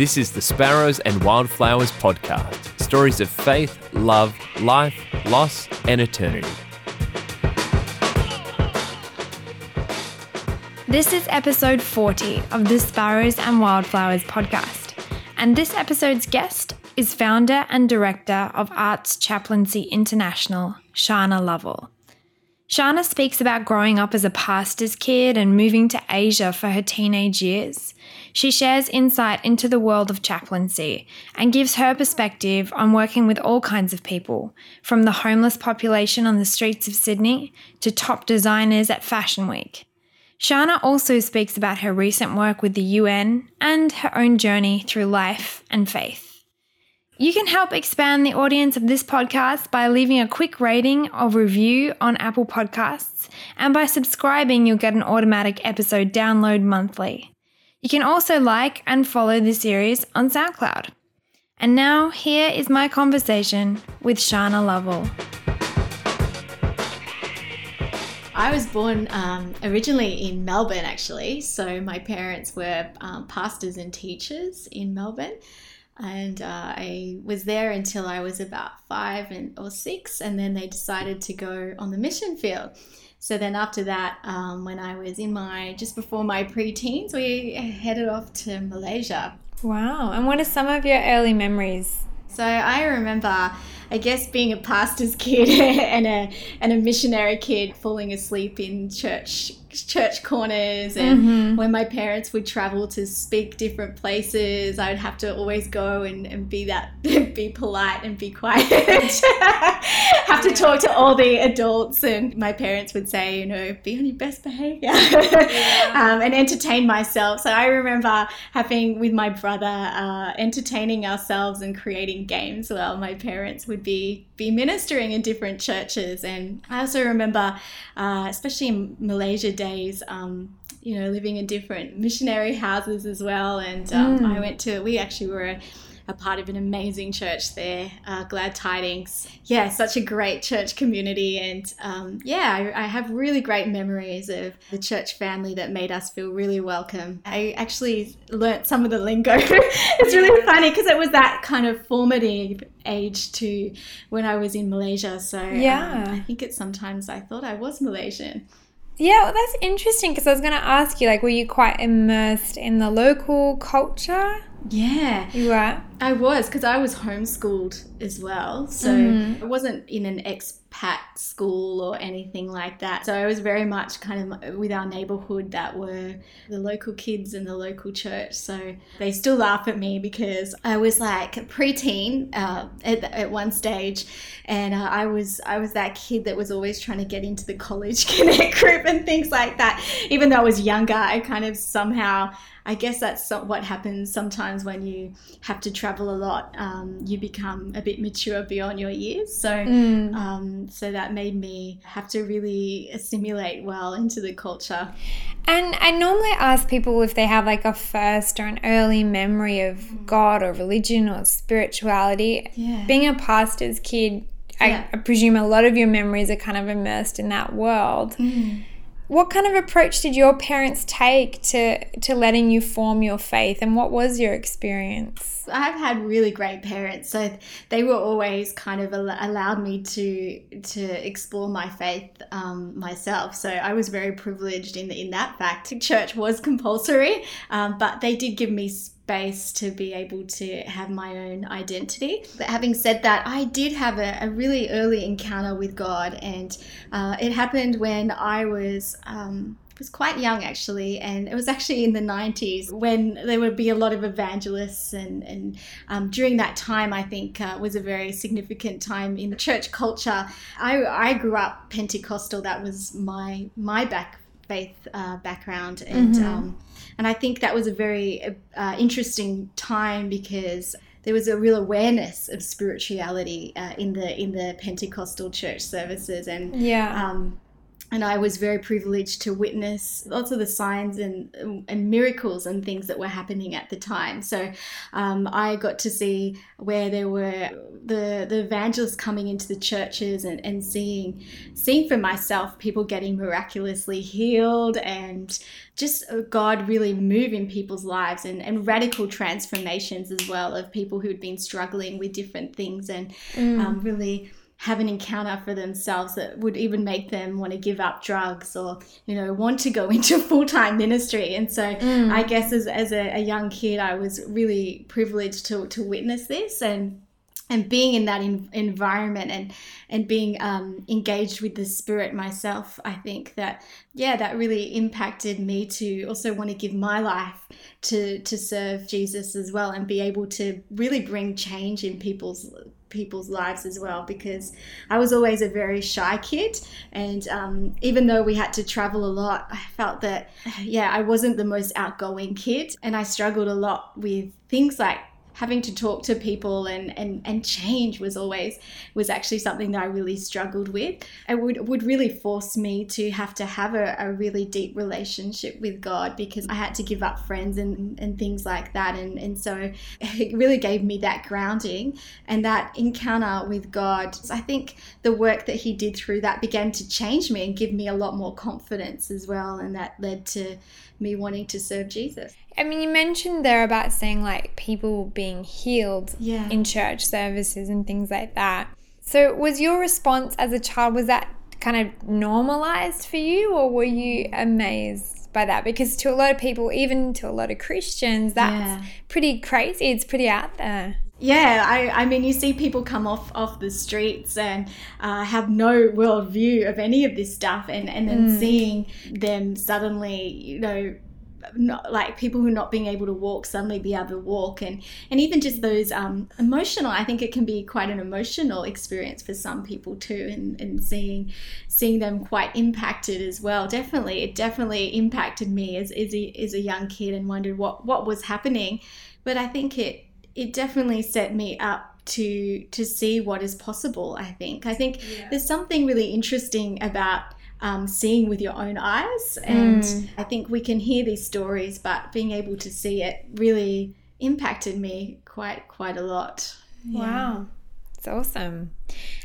This is the Sparrows and Wildflowers podcast stories of faith, love, life, loss, and eternity. This is episode 40 of the Sparrows and Wildflowers podcast, and this episode's guest is founder and director of Arts Chaplaincy International, Shana Lovell. Shana speaks about growing up as a pastor's kid and moving to Asia for her teenage years. She shares insight into the world of chaplaincy and gives her perspective on working with all kinds of people, from the homeless population on the streets of Sydney to top designers at Fashion Week. Shana also speaks about her recent work with the UN and her own journey through life and faith. You can help expand the audience of this podcast by leaving a quick rating or review on Apple Podcasts, and by subscribing, you'll get an automatic episode download monthly. You can also like and follow the series on SoundCloud. And now, here is my conversation with Shana Lovell. I was born um, originally in Melbourne, actually. So my parents were um, pastors and teachers in Melbourne and uh, I was there until I was about five and or six, and then they decided to go on the mission field. So then after that, um, when I was in my just before my pre-teens, we headed off to Malaysia. Wow! And what are some of your early memories? So I remember I guess being a pastor's kid and a and a missionary kid falling asleep in church church corners and mm-hmm. when my parents would travel to speak different places I would have to always go and, and be that be polite and be quiet. Have to talk to all the adults and my parents would say you know be on your best behavior. Yeah. um, and entertain myself. So I remember having with my brother uh, entertaining ourselves and creating games. While my parents would would be be ministering in different churches. And I also remember, uh, especially in Malaysia days, um, you know, living in different missionary houses as well. And um, mm. I went to, we actually were a part of an amazing church there, uh, Glad Tidings. Yeah, such a great church community. And um, yeah, I, I, have really great memories of the church family that made us feel really welcome. I actually learnt some of the lingo. it's really funny because it was that kind of formative age to when I was in Malaysia. So yeah, um, I think it's sometimes I thought I was Malaysian. Yeah, well, that's interesting because I was going to ask you, like, were you quite immersed in the local culture? Yeah. You were? I was because I was homeschooled as well. So mm. I wasn't in an expat school or anything like that. So I was very much kind of with our neighborhood that were the local kids and the local church. So they still laugh at me because I was like preteen uh, at, at one stage, and uh, I was I was that kid that was always trying to get into the college connect group and things like that. Even though I was younger, I kind of somehow I guess that's what happens sometimes when you have to travel a lot. Um, you become a bit mature beyond your years. So, mm. um, so that made me have to really assimilate well into the culture. And I normally ask people if they have like a first or an early memory of God or religion or spirituality. Yeah. Being a pastor's kid, yeah. I, I, presume a lot of your memories are kind of immersed in that world. Mm. What kind of approach did your parents take to to letting you form your faith and what was your experience? I've had really great parents, so they were always kind of allowed me to to explore my faith um, myself. So I was very privileged in in that fact. Church was compulsory, um, but they did give me space to be able to have my own identity. But having said that, I did have a, a really early encounter with God, and uh, it happened when I was. Um, was quite young actually, and it was actually in the 90s when there would be a lot of evangelists, and, and um, during that time, I think uh, was a very significant time in the church culture. I, I grew up Pentecostal, that was my my back faith uh, background, and mm-hmm. um, and I think that was a very uh, interesting time because there was a real awareness of spirituality uh, in the in the Pentecostal church services, and yeah. Um, and I was very privileged to witness lots of the signs and and miracles and things that were happening at the time. So um, I got to see where there were the the evangelists coming into the churches and, and seeing seeing for myself people getting miraculously healed and just uh, God really moving people's lives and, and radical transformations as well of people who'd been struggling with different things and mm. um, really have an encounter for themselves that would even make them want to give up drugs or you know want to go into full-time ministry and so mm. i guess as, as a, a, young kid i was really privileged to, to witness this and and being in that in, environment and and being um, engaged with the spirit myself i think that yeah that really impacted me to also want to give my life to to serve jesus as well and be able to really bring change in people's people's lives as well because I was always a very shy kid. And um, even though we had to travel a lot, I felt that, yeah, I wasn't the most outgoing kid. And I struggled a lot with things like having to talk to people and, and, and change was always was actually something that I really struggled with. It would would really force me to have to have a, a really deep relationship with God because I had to give up friends and, and things like that. And, and so it really gave me that grounding and that encounter with God. I think the work that he did through that began to change me and give me a lot more confidence as well. And that led to me wanting to serve Jesus. I mean, you mentioned there about saying like people being healed yeah. in church services and things like that. So, was your response as a child, was that kind of normalized for you, or were you amazed by that? Because to a lot of people, even to a lot of Christians, that's yeah. pretty crazy. It's pretty out there. Yeah, I, I mean, you see people come off off the streets and uh, have no world view of any of this stuff, and and then mm. seeing them suddenly, you know, not like people who are not being able to walk suddenly be able to walk and and even just those um, emotional i think it can be quite an emotional experience for some people too and, and seeing seeing them quite impacted as well definitely it definitely impacted me as, as, a, as a young kid and wondered what what was happening but i think it it definitely set me up to to see what is possible i think. I think yeah. there's something really interesting about um, seeing with your own eyes. And mm. i think we can hear these stories but being able to see it really impacted me quite quite a lot. Yeah. wow. It's awesome.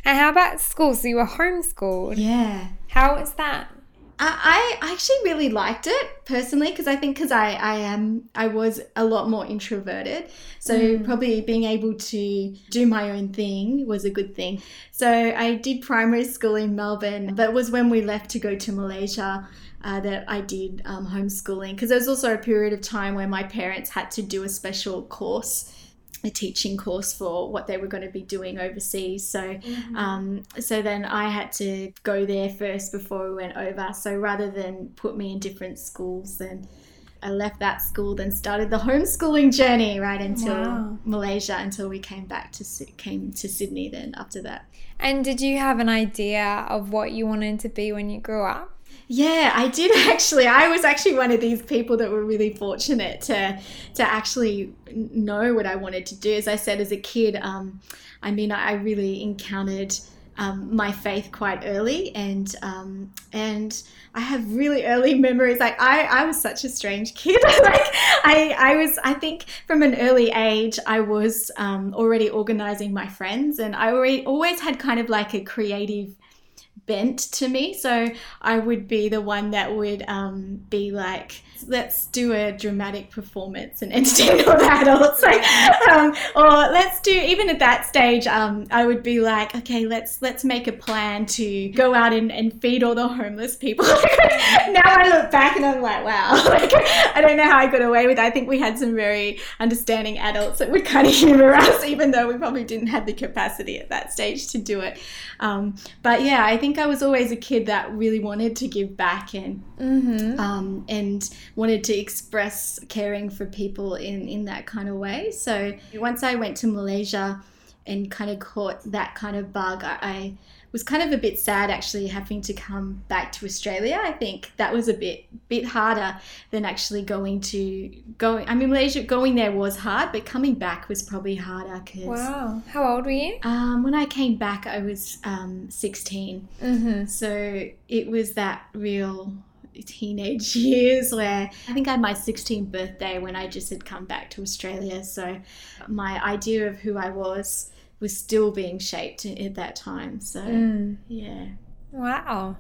And how about school? So you were homeschooled. Yeah. How was that I, I actually really liked it personally because I think because I, I am I was a lot more introverted. So mm. probably being able to do my own thing was a good thing. So I did primary school in Melbourne but it was when we left to go to Malaysia uh, that I did um, homeschooling. Because there was also a period of time where my parents had to do a special course a teaching course for what they were going to be doing overseas. So, mm-hmm. um, so then I had to go there first before we went over. So rather than put me in different schools, then I left that school, then started the homeschooling journey right until wow. Malaysia until we came back to came to Sydney. Then after that. And did you have an idea of what you wanted to be when you grew up? Yeah, I did actually. I was actually one of these people that were really fortunate to to actually know what I wanted to do. As I said, as a kid, um, I mean, I really encountered um, my faith quite early, and um, and I have really early memories. Like I, I was such a strange kid. like I, I was. I think from an early age, I was um, already organizing my friends, and I already always had kind of like a creative bent to me. So I would be the one that would um, be like, let's do a dramatic performance and entertain all the adults. Like, um, or let's do even at that stage, um, I would be like, okay, let's let's make a plan to go out and, and feed all the homeless people. now I look back and I'm like, wow, like, I don't know how I got away with. It. I think we had some very understanding adults that would kind of humor us, even though we probably didn't have the capacity at that stage to do it. Um, but yeah, I think I was always a kid that really wanted to give back and mm-hmm. um, and wanted to express caring for people in in that kind of way. So once I went to Malaysia and kind of caught that kind of bug, I, I was kind of a bit sad actually having to come back to Australia. I think that was a bit bit harder than actually going to going. I mean, Malaysia going there was hard, but coming back was probably harder. Cause, wow, how old were you? Um, when I came back, I was um, 16. Mm-hmm. So it was that real teenage years where I think I had my 16th birthday when I just had come back to Australia. So my idea of who I was was still being shaped at that time. So, Mm. yeah. Wow.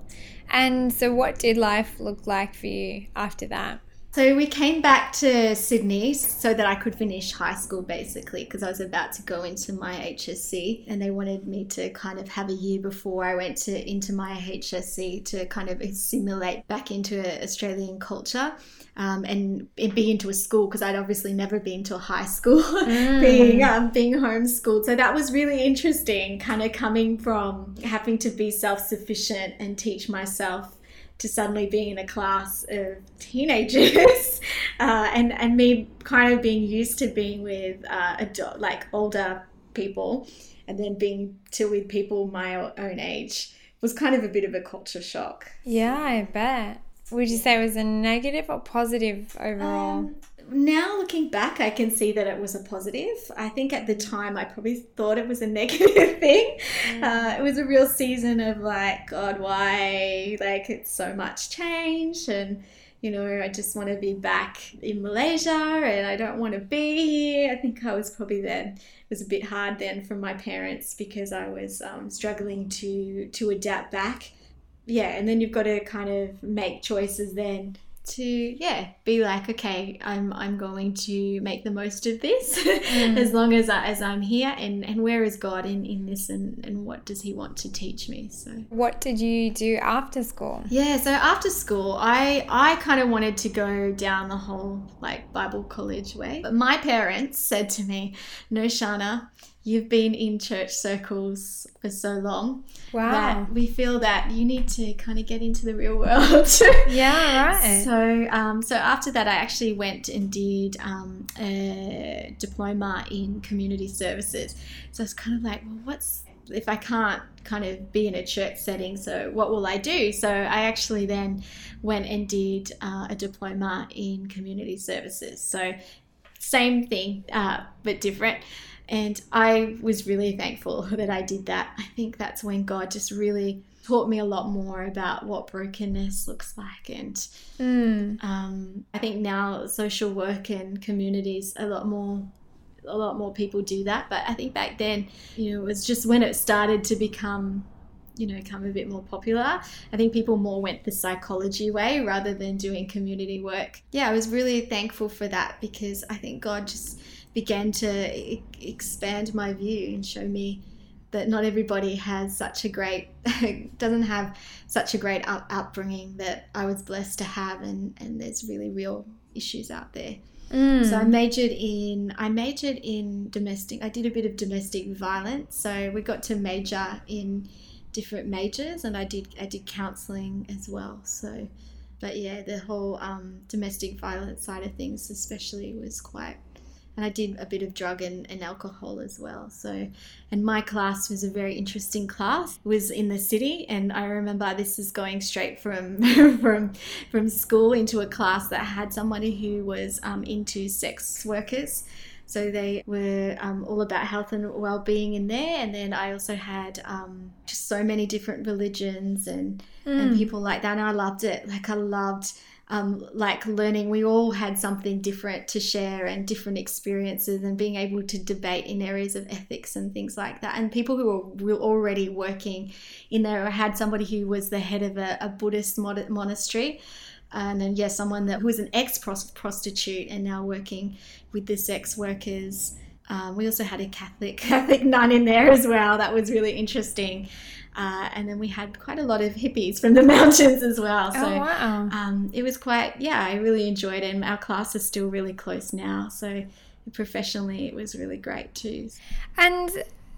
And so, what did life look like for you after that? So we came back to Sydney so that I could finish high school basically because I was about to go into my HSC and they wanted me to kind of have a year before I went to into my HSC to kind of assimilate back into Australian culture. Um, and, be into a school because I'd obviously never been to a high school, being um, being homeschooled. So that was really interesting, kind of coming from having to be self sufficient and teach myself to suddenly being in a class of teenagers uh, and and me kind of being used to being with uh, adult, like older people and then being to with people my own age was kind of a bit of a culture shock Yeah, I bet. Would you say it was a negative or positive overall? Um, now looking back, I can see that it was a positive. I think at the time I probably thought it was a negative thing. Uh, it was a real season of like, God, why? Like, it's so much change, and you know, I just want to be back in Malaysia, and I don't want to be here. I think I was probably then it was a bit hard then from my parents because I was um, struggling to to adapt back yeah, and then you've got to kind of make choices then. To yeah be like okay i'm i'm going to make the most of this mm. as long as I, as i'm here and and where is god in in this and and what does he want to teach me so. What did you do after school? yeah so after school i i kind of wanted to go down the whole like bible college way but my parents said to me no shana you've been in church circles for so long Wow. that we feel that you need to kind of get into the real world. Yeah, right. So, um, so after that, I actually went and did um, a diploma in community services. So it's kind of like, well, what's if I can't kind of be in a church setting? So what will I do? So I actually then went and did uh, a diploma in community services. So same thing, uh, but different. And I was really thankful that I did that. I think that's when God just really taught me a lot more about what brokenness looks like. And Mm. um, I think now social work and communities a lot more. A lot more people do that, but I think back then, you know, it was just when it started to become, you know, become a bit more popular. I think people more went the psychology way rather than doing community work. Yeah, I was really thankful for that because I think God just began to e- expand my view and show me that not everybody has such a great doesn't have such a great up, upbringing that I was blessed to have and and there's really real issues out there. Mm. So I majored in I majored in domestic. I did a bit of domestic violence. So we got to major in different majors, and I did I did counselling as well. So, but yeah, the whole um, domestic violence side of things, especially, was quite. And I did a bit of drug and, and alcohol as well. So, and my class was a very interesting class. It was in the city, and I remember this is going straight from from from school into a class that had somebody who was um, into sex workers. So they were um, all about health and well-being in there, and then I also had um, just so many different religions and and Mm. people like that. And I loved it. Like I loved um, like learning. We all had something different to share and different experiences, and being able to debate in areas of ethics and things like that. And people who were, already working in there. I had somebody who was the head of a, a Buddhist mod- monastery. And then, yeah, someone that who was an ex prostitute and now working with the sex workers. Um, we also had a Catholic Catholic nun in there as well. That was really interesting. Uh, and then we had quite a lot of hippies from the mountains as well. So oh wow. um, it was quite, yeah, I really enjoyed it. And our class is still really close now. So professionally, it was really great too. And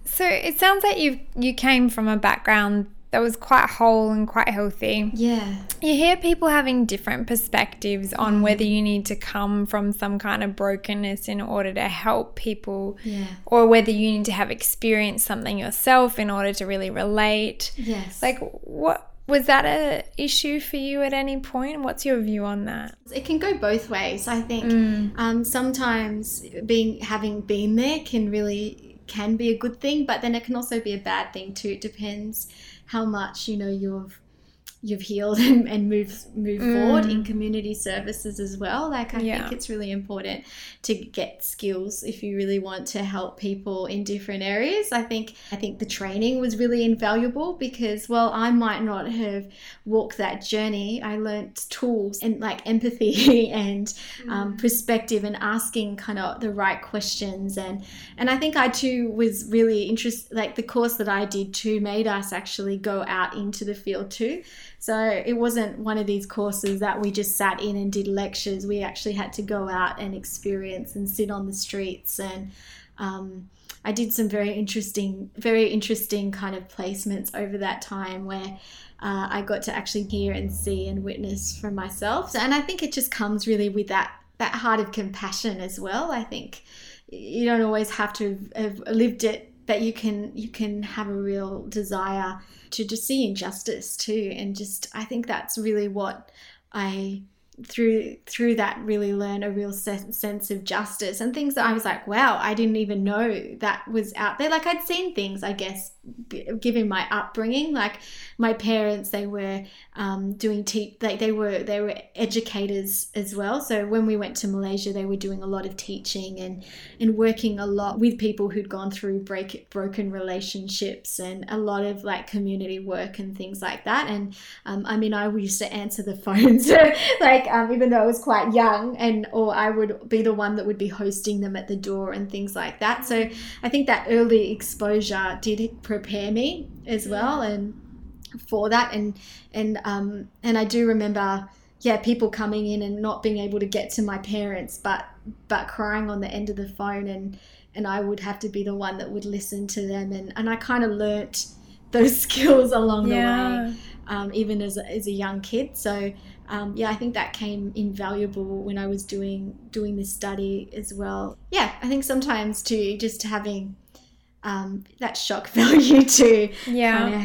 so it sounds like you you came from a background that was quite whole and quite healthy. Yeah. You hear people having different perspectives on whether you need to come from some kind of brokenness in order to help people Yeah. or whether you need to have experienced something yourself in order to really relate. Yes. Like what was that a issue for you at any point? What's your view on that? it can go both ways. I think Mm. um, sometimes being having been there can really can be a good thing, but then it can also be a bad thing too. It depends how much you know you've you've healed and, and moved move forward in community services as well. Like I Yeah. think it's really important to get skills if you really want to help people in different areas. I think I think the training was really invaluable because well I might not have walked that journey. I learnt tools and like empathy and um, perspective and asking kind of the right questions and and I think I too was really interested like the course that I did too made us actually go out into the field too. So it wasn't one of these courses that we just sat in and did lectures. We actually had to go out and experience and sit on the streets and um, I did some very interesting, very interesting kind of placements over that time where uh, I got to actually hear and see and witness from myself. And I think it just comes really with that that heart of compassion as well. I think you don't always have to have lived it, but you can you can have a real desire to just see injustice too. And just I think that's really what I through through that really learn a real se- sense of justice and things that I was like, wow, I didn't even know that was out there. Like I'd seen things, I guess, given my upbringing. Like my parents, they were um, doing te- like they were they were educators as well. So when we went to Malaysia, they were doing a lot of teaching and and working a lot with people who'd gone through break broken relationships and a lot of like community work and things like that. And um, I mean, I used to answer the phones like um, even though I was quite young, and or I would be the one that would be hosting them at the door and things like that. So I think that early exposure did prepare me as well, and for that, and and um, and I do remember. Yeah, people coming in and not being able to get to my parents, but but crying on the end of the phone, and and I would have to be the one that would listen to them, and and I kind of learnt those skills along the way um, even as a, as a young kid. So um, yeah, I think that came invaluable when I was doing doing this study as well. Yeah, I think sometimes too, just having um, that shock value too. Yeah. kind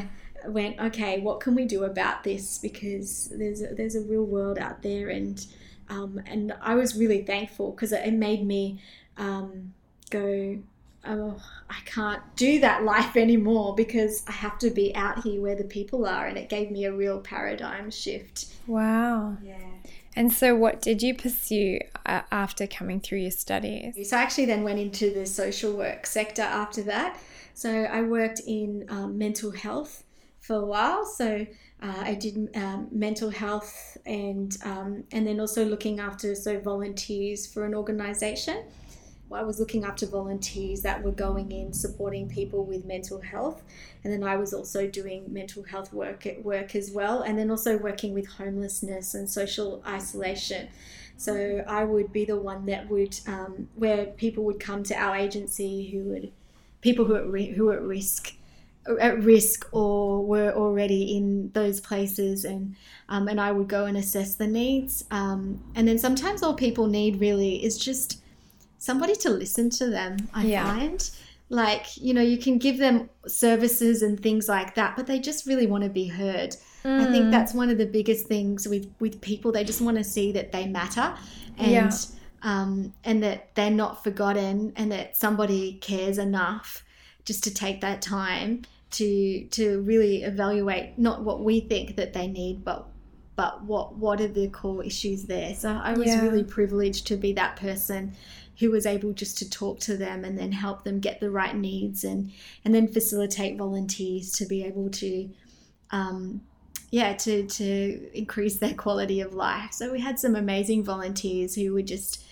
of went okay, what can we do about this? Because there's a, there's a real world out there, and um, and I was really thankful because it made me um, go. Oh, I can't do that life anymore because I have to be out here where the people are, and it gave me a real paradigm shift. Wow. Yeah. And so, what did you pursue uh, after coming through your studies? So I actually then went into the social work sector after that. So I worked in um, mental health for a while. So uh, I did um, mental health and um, and then also looking after so volunteers for an organisation. I was looking after volunteers that were going in supporting people with mental health, and then I was also doing mental health work at work as well, and then also working with homelessness and social isolation. So I would be the one that would, um, where people would come to our agency who would, people who are who are at risk, at risk or were already in those places, and um, and I would go and assess the needs. Um, and then sometimes all people need really is just somebody to listen to them. I Yeah. find. Like, you know, you can give them services and things like that, but they just really want to be heard. I think Mm. that's one of the biggest things with with people. They just want to see that they matter, and Yeah. um, and that they're not forgotten, and that somebody cares enough just to take that time to to really evaluate not what we think that they need, but but what what are the core issues there. So I was Yeah. really privileged to be that person who was able just to talk to them and then help them get the right needs and and then facilitate volunteers to be able to um, yeah to to increase their quality of life. So we had some amazing volunteers who would just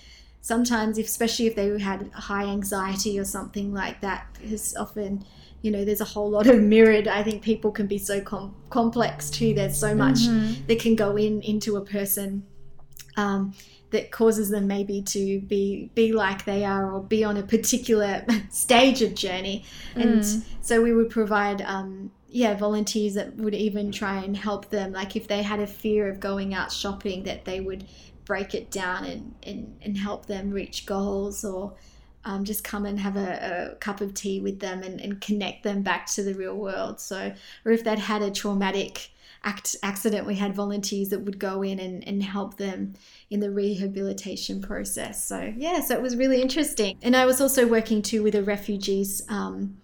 sometimes if, especially if they had high anxiety or something like that because often you know there's a whole lot of mirrored i think people can be so com- complex too. There's so much Mhm. that can go in into a person. Um, that causes them maybe to be be like they are or be on a particular stage of journey and Mm. so we would provide um, yeah, volunteers that would even try and help them. Like if they had a fear of going out shopping, that they would break it down and, and, and help them reach goals or um, just come and have a, a, cup of tea with them and, and connect them back to the real world. So, or if they'd had a traumatic act, accident, we had volunteers that would go in and, and help them in the rehabilitation process. So, yeah, so it was really interesting. And I was also working too with a refugees. Um,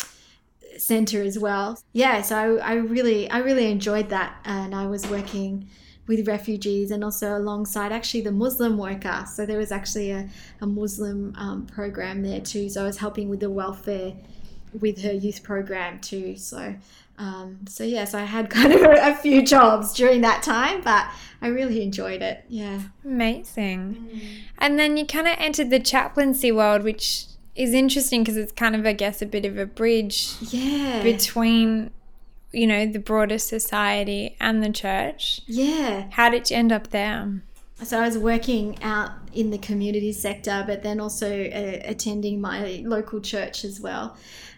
center as well yeah so I, I really i really enjoyed that and i was working with refugees and also alongside actually the Muslim worker. So there was actually a, a Muslim um, program there too. So I was helping with the welfare with her youth program too. So um, so yes, I had kind of a, few jobs during that time, but I really enjoyed it. Yeah, amazing. Mm. And then you kind of entered the chaplaincy world, which is interesting because it's kind of, I guess, a bit of a bridge. Yeah. Between you know, the broader society and the church. Yeah. How did you end up there? So I was working out in the community sector, but then also uh, attending my local church as well.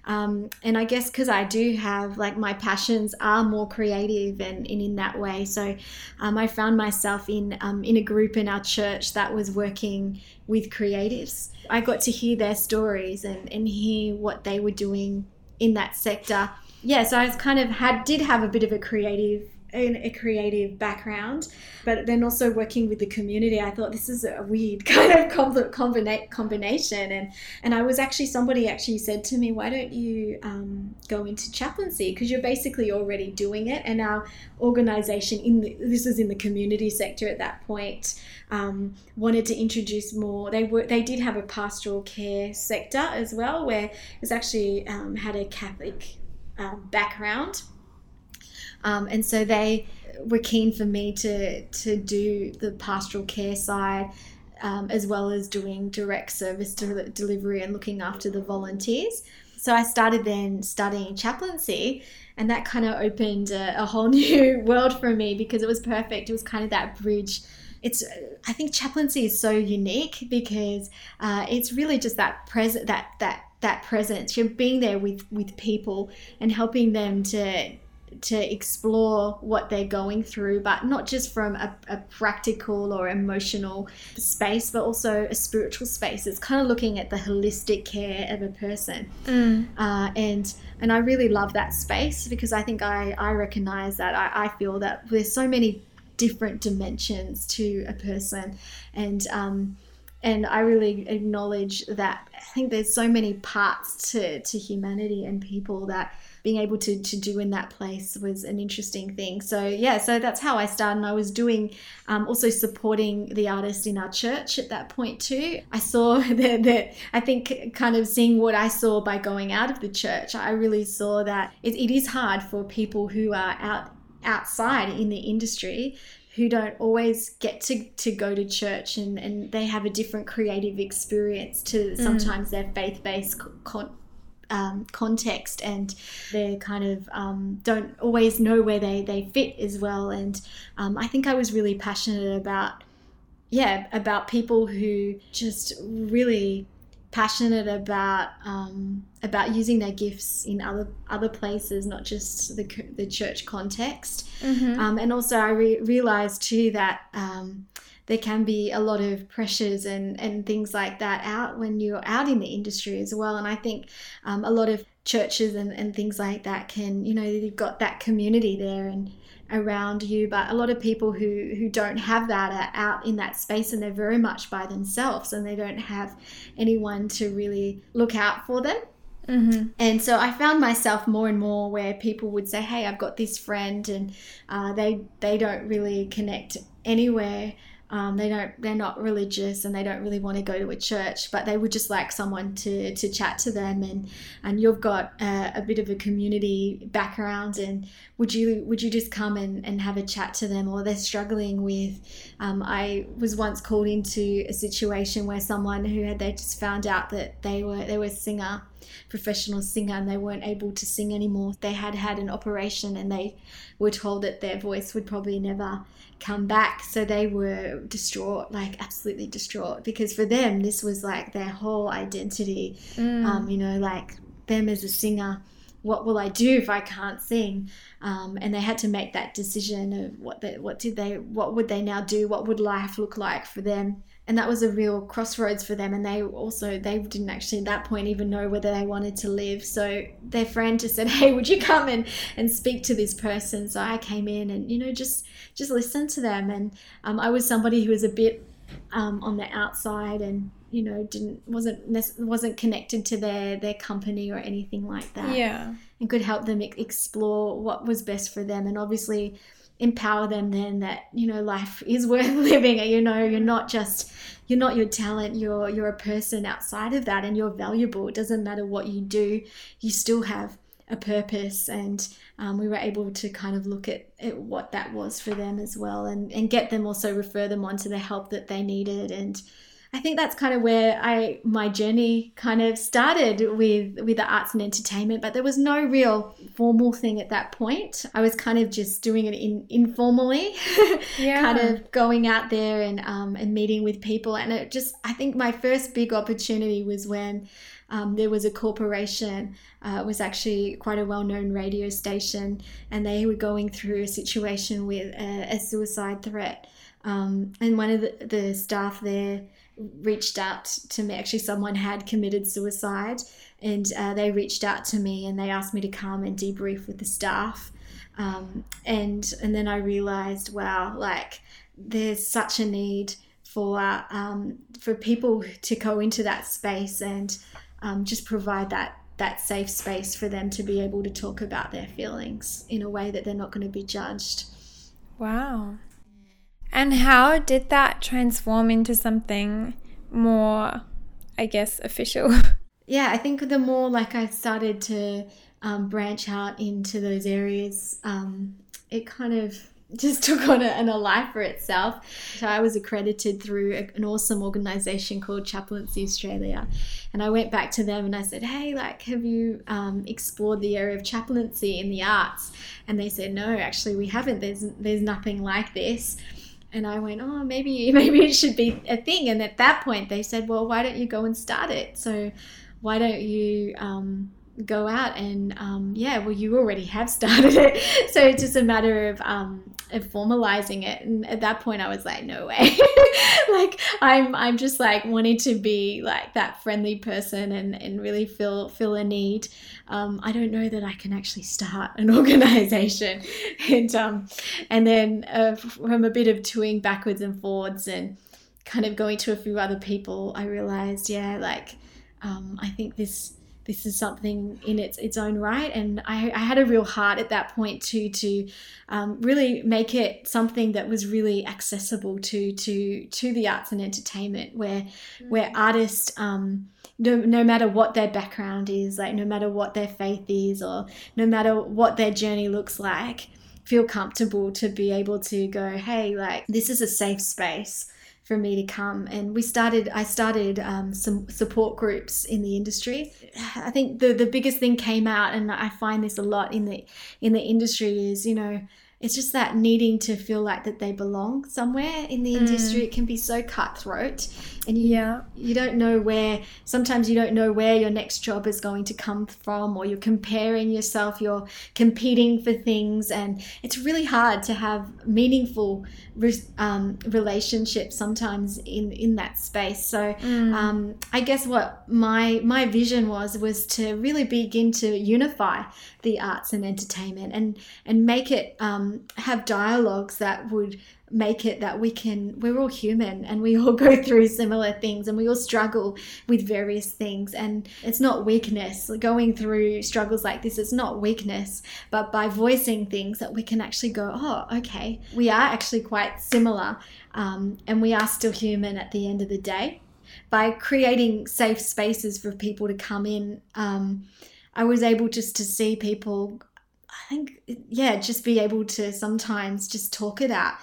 Um, and I guess because I do have like my passions are more creative and, and in that way. So um, I found myself in um, in a group in our church that was working with creatives. I got to hear their stories and, and hear what they were doing in that sector yeah, so I kind of had did have a bit of a creative a creative background, but then also working with the community, I thought this is a weird kind of combina- combination. And and I was actually somebody actually said to me, why don't you um, go into chaplaincy because you're basically already doing it. And our organization in the, this was in the community sector at that point um, wanted to introduce more. They were they did have a pastoral care sector as well, where it was actually um, had a Catholic um, background. Um, and so they were keen for me to, to do the pastoral care side um, as well as doing direct service de- delivery and looking after the volunteers. So I started then studying chaplaincy, and that kind of opened a, a, whole new world for me because it was perfect. It was kind of that bridge. It's I think chaplaincy is so unique because uh, it's really just that present that that that presence you're being there with with people and helping them to to explore what they're going through but not just from a, a practical or emotional space but also a spiritual space. It's kind of looking at the holistic care of a person. Mm. uh, and and i really love that space because i think i i recognize that. I, I feel that there's so many different dimensions to a person. And um and I really acknowledge that. I think there's so many parts to, to humanity and people that being able to, to do in that place was an interesting thing. So yeah, so that's how I started. And I was doing um, also supporting the artist in our church at that point too. I saw that, that I think kind of seeing what I saw by going out of the church, I really saw that it, it is hard for people who are out outside in the industry who don't always get to, to go to church and, and they have a different creative experience to mm. sometimes mm. their faith-based con- um, context and they kind of um, don't always know where they, they fit as well and um, i think i was really passionate about yeah about people who just really passionate about um, about using their gifts in other other places, not just the the church context. Mm-hmm. Um, and also, I re- realized too that um, there can be a lot of pressures and and things like that out when you're out in the industry as well. And I think um, a lot of churches and, and things like that can you know you've got that community there and around you but a lot of people who who don't have that are out in that space and they're very much by themselves and they don't have anyone to really look out for them Mm-hmm. And so I found myself more and more where people would say, "Hey, I've got this friend," and uh, they they don't really connect anywhere um, they don't they're not religious and they don't really want to go to a church but they would just like someone to, to chat to them and and you've got a, a, bit of a community background and would you would you just come and, and have a chat to them? Or they're struggling with um, I was once called into a situation where someone who had they just found out that they were they were a singer professional singer and they weren't able to sing anymore they had had an operation and they were told that their voice would probably never come back. So they were distraught, like absolutely distraught, because for them, this was like their whole identity. Mm. Um, you know, like them as a singer what will I do if I can't sing? Um, and they had to make that decision of what they, what did they what would they now do? What would life look like for them? And that was a real crossroads for them. And they also they didn't actually at that point even know whether they wanted to live. So their friend just said, "Hey, would you come and and speak to this person?" So I came in and you know just just listen to them. And um, I was somebody who was a bit um, on the outside and you know didn't wasn't wasn't connected to their their company or anything like that Yeah. and could help them explore what was best for them and obviously empower them then that you know life is worth living. You know you're not just you're not your talent you're you're a person outside of that and you're valuable. It doesn't matter what you do you still have a purpose. And um, we were able to kind of look at, at what that was for them as well and, and get them also refer them on to the help that they needed. And I think that's kind of where I my journey kind of started with with the arts and entertainment, but there was no real formal thing at that point. I was kind of just doing it in, informally, Yeah. kind of going out there and um, and meeting with people. And it just I think my first big opportunity was when um, there was a corporation. Uh, was actually quite a well known radio station, and they were going through a situation with a, a suicide threat. Um, and one of the, the staff there reached out to me. Actually, someone had committed suicide, and uh, they reached out to me and they asked me to come and debrief with the staff. Um, and and then I realized, wow, like there's such a need for um, for people to go into that space and um, just provide that that safe space for them to be able to talk about their feelings in a way that they're not going to be judged. Wow. And how did that transform into something more, I guess, official? yeah, I think the more like I started to um, branch out into those areas, um, it kind of just took on a, a life for itself. So I was accredited through a, an awesome organization called Chaplaincy Australia, and I went back to them and I said, "Hey, like, have you um, explored the area of chaplaincy in the arts?" And they said, "No, actually, we haven't. There's there's nothing like this." And I went, oh, maybe maybe it should be a thing. And at that point, they said, well, why don't you go and start it? So why don't you um, go out and um, yeah, well, you already have started it. So it's just a matter of um, of formalizing it. And at that point, I was like, no way. like I'm I'm just like wanting to be like that friendly person and and really feel feel a need. Um, I don't know that I can actually start an organization. and um, and then uh, from a bit of toing backwards and forwards and kind of going to a few other people, I realized, yeah, like um, I think this this is something in its its own right, and I, I had a real heart at that point too to um, really make it something that was really accessible to to to the arts and entertainment, where where artists. Um, no, no matter what their background is, like no matter what their faith is, or no matter what their journey looks like, feel comfortable to be able to go, hey, like this is a safe space for me to come. And we started, I started um, some support groups in the industry. I think the the biggest thing came out, and I find this a lot in the in the industry is, you know, it's just that needing to feel like that they belong somewhere in the industry. It can be so cutthroat, and you yeah. you don't know where sometimes you don't know where your next job is going to come from or you're comparing yourself you're competing for things and it's really hard to have meaningful re- um, relationships sometimes in in that space so um, i guess what my my vision was was to really begin to unify the arts and entertainment and and make it um, have dialogues that would make it that we can we're all human and we all go through similar things and we all struggle with various things. And it's not weakness. Going through struggles like this is not weakness but by voicing things that we can actually go oh okay we are actually quite similar um, and we are still human at the end of the day. By creating safe spaces for people to come in um, i was able just to see people I think, yeah, just be able to sometimes just talk it out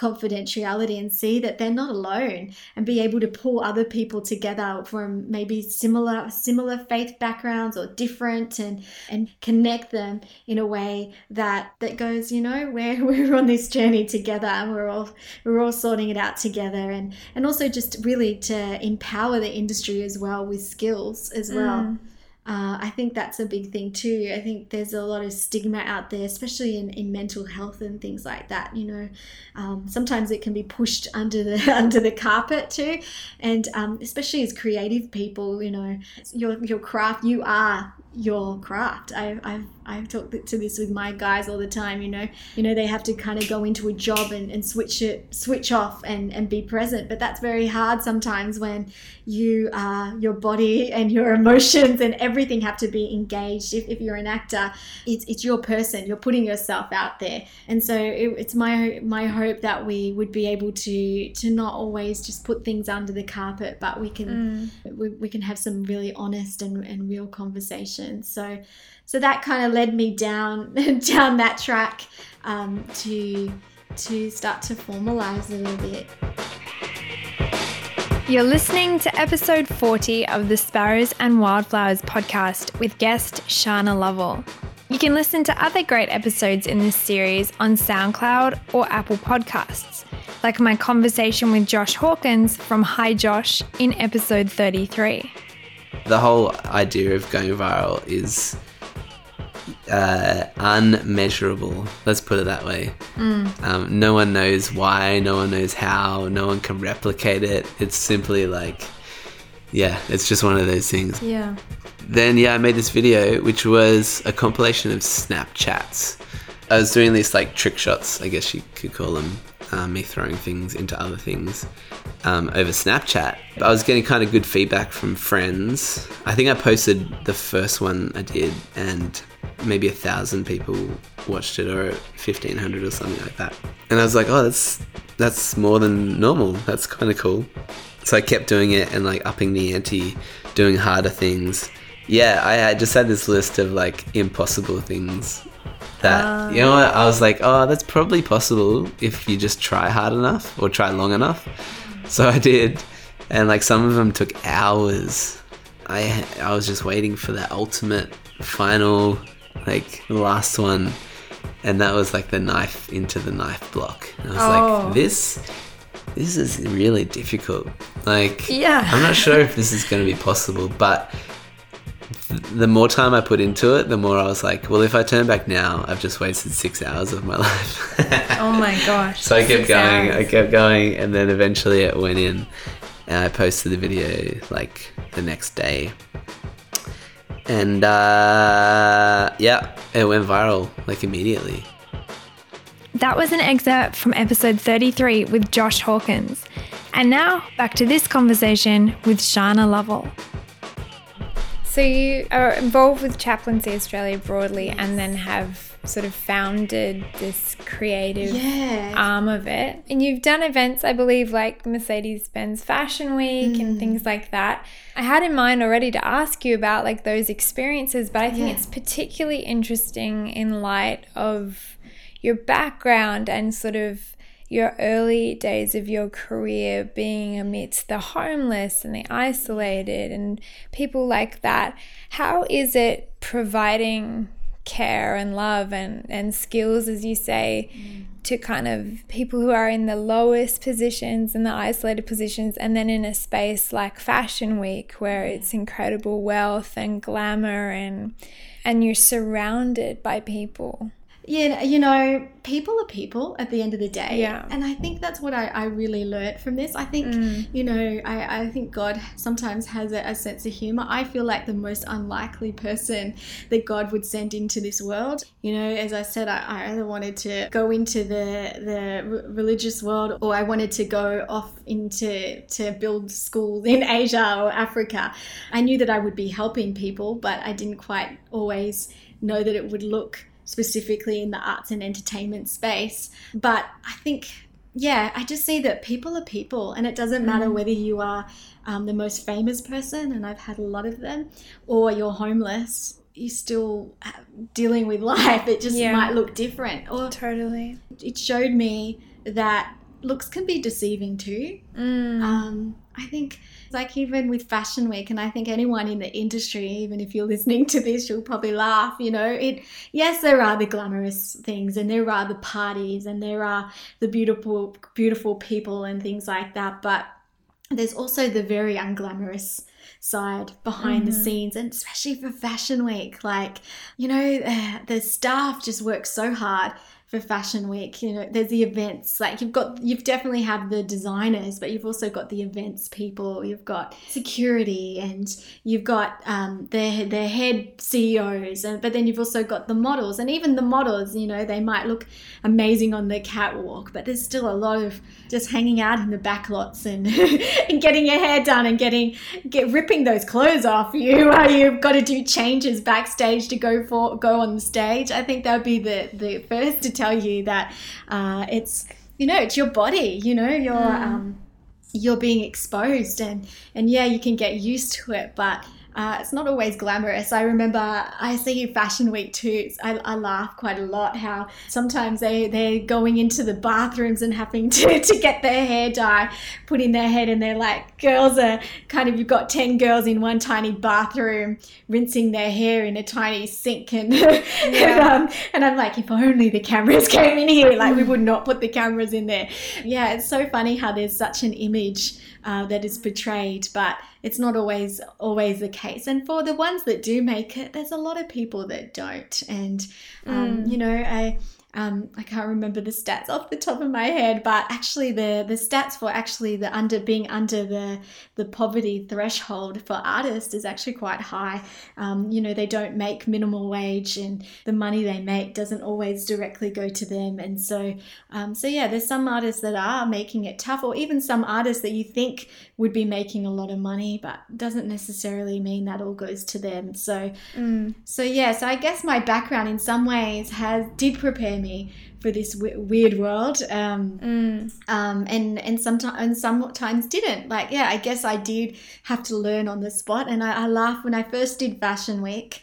confidentiality and see that they're not alone and be able to pull other people together from maybe similar similar faith backgrounds or different and and connect them in a way that that goes you know we're we're on this journey together and we're all we're all sorting it out together. And and also just really to empower the industry as well with skills as well mm. Uh, I think that's a big thing too. I think there's a lot of stigma out there, especially in, in mental health and things like that. You know, um, sometimes it can be pushed under the under the carpet too, and um, especially as creative people, you know, your your craft, you are your craft. I, I've I've talked to this with my guys all the time. You know, you know they have to kind of go into a job and, and switch it, switch off, and and be present. But that's very hard sometimes when you are your body and your emotions and everything have to be engaged. If, if you're an actor, it's it's your person. You're putting yourself out there, and so it, it's my my hope that we would be able to to not always just put things under the carpet, but we can mm. we, we can have some really honest and, and real conversations. So so that kind of led me down down that track um, to to start to formalize it a little bit. You're listening to episode 40 of the Sparrows and Wildflowers podcast with guest Shana Lovell. You can listen to other great episodes in this series on SoundCloud or Apple Podcasts, like my conversation with Josh Hawkins from Hi Josh in episode 33. The whole idea of going viral is uh, unmeasurable. Let's put it that way. Mm. Um, no one knows why, no one knows how, no one can replicate it. It's simply like, yeah, it's just one of those things. Yeah. Then, yeah, I made this video, which was a compilation of Snapchats. I was doing these like trick shots, I guess you could call them, um, me throwing things into other things um, over Snapchat. I was getting kind of good feedback from friends. I think I posted the first one I did, and maybe a thousand people watched it or 1500 or something like that. And i was like oh that's that's more than normal. That's kind of cool. So i kept doing it and like upping the ante doing harder things. Yeah i just had this list of like impossible things that uh, you know what? I was like oh that's probably possible if you just try hard enough or try long enough. So i did. And like some of them took hours. I i was just waiting for that ultimate final like the last one, and that was like the knife into the knife block. And I was oh. like, this, this is really difficult. Like, yeah, I'm not sure if this is going to be possible, but the more time I put into it, the more I was like, well, if I turn back now, I've just wasted six hours of my life. oh my gosh. So I kept going, hours. I kept going, and then eventually it went in, and I posted the video like the next day and uh, yeah, it went viral like immediately. That was an excerpt from episode 33 with Josh Hawkins. And now back to this conversation with Shana Lovell. So you are involved with Chaplaincy Australia broadly yes. and then have sort of founded this creative yeah. arm of it. And you've done events, I believe, like Mercedes Benz Fashion Week mm. and things like that. I had in mind already to ask you about like those experiences, but I think yeah. it's particularly interesting in light of your background and sort of your early days of your career being amidst the homeless and the isolated and people like that. How is it providing care and love and, and skills, as you say, mm. to kind of people who are in the lowest positions and the isolated positions, and then in a space like Fashion Week where it's incredible wealth and glamour and and you're surrounded by people yeah, you know, people are people at the end of the day. Yeah. And I think that's what I, I really learned from this. I think, mm. you know, I, I think God sometimes has a, a, sense of humor. I feel like the most unlikely person that God would send into this world. You know, as I said, I, I either wanted to go into the, the religious world or I wanted to go off into to build schools in Asia or Africa. I knew that I would be helping people, but I didn't quite always know that it would look specifically in the arts and entertainment space. But I think, yeah, I just see that people are people, and it doesn't matter mm. whether you are um, the most famous person, and I've had a lot of them, or you're homeless. You're still dealing with life. It just yeah. might look different. Or totally, it showed me that looks can be deceiving too. Mm. Um, I think like even with fashion week and i think anyone in the industry even if you're listening to this you'll probably laugh you know it yes there are the glamorous things and there are the parties and there are the beautiful beautiful people and things like that but there's also the very unglamorous side behind the scenes and especially for fashion week like you know uh, the staff just work so hard for fashion week you know there's the events like you've got you've definitely had the designers but you've also got the events people you've got security and you've got um, their their head CEOs and but then you've also got the models and even the models you know they might look amazing on the catwalk but there's still a lot of just hanging out in the back lots and and getting your hair done and getting get ripping those clothes off you while you've got to do changes backstage to go for go on the stage. I think that would be the the first tell you that uh, it's you know it's your body you know you're um, you're being exposed and and yeah you can get used to it but uh, it's not always glamorous. I remember I see Fashion Week too. I, I laugh quite a lot how sometimes they, they're going into the bathrooms and having to, to get their hair dye put in their head, and they're like, girls are kind of, you've got 10 girls in one tiny bathroom rinsing their hair in a tiny sink. And, and, um, and I'm like, if only the cameras came in here, like we would not put the cameras in there. Yeah, it's so funny how there's such an image uh, that is portrayed, but it's not always always the case. And for the ones that do make it, there's a lot of people that don't. And um, you know, I um, I can't remember the stats off the top of my head, but actually the the stats for actually the under being under the the poverty threshold for artists is actually quite high. Um, you know, they don't make minimal wage, and the money they make doesn't always directly go to them. And so, um, so yeah, there's some artists that are making it tough, or even some artists that you think would be making a lot of money, but doesn't necessarily mean that all goes to them. So, so yeah, so I guess my background in some ways has did prepare me for this w- weird world, um, um, and and sometimes and sometimes didn't. Like yeah, I guess I did have to learn on the spot, and I, I laugh when I first did Fashion Week.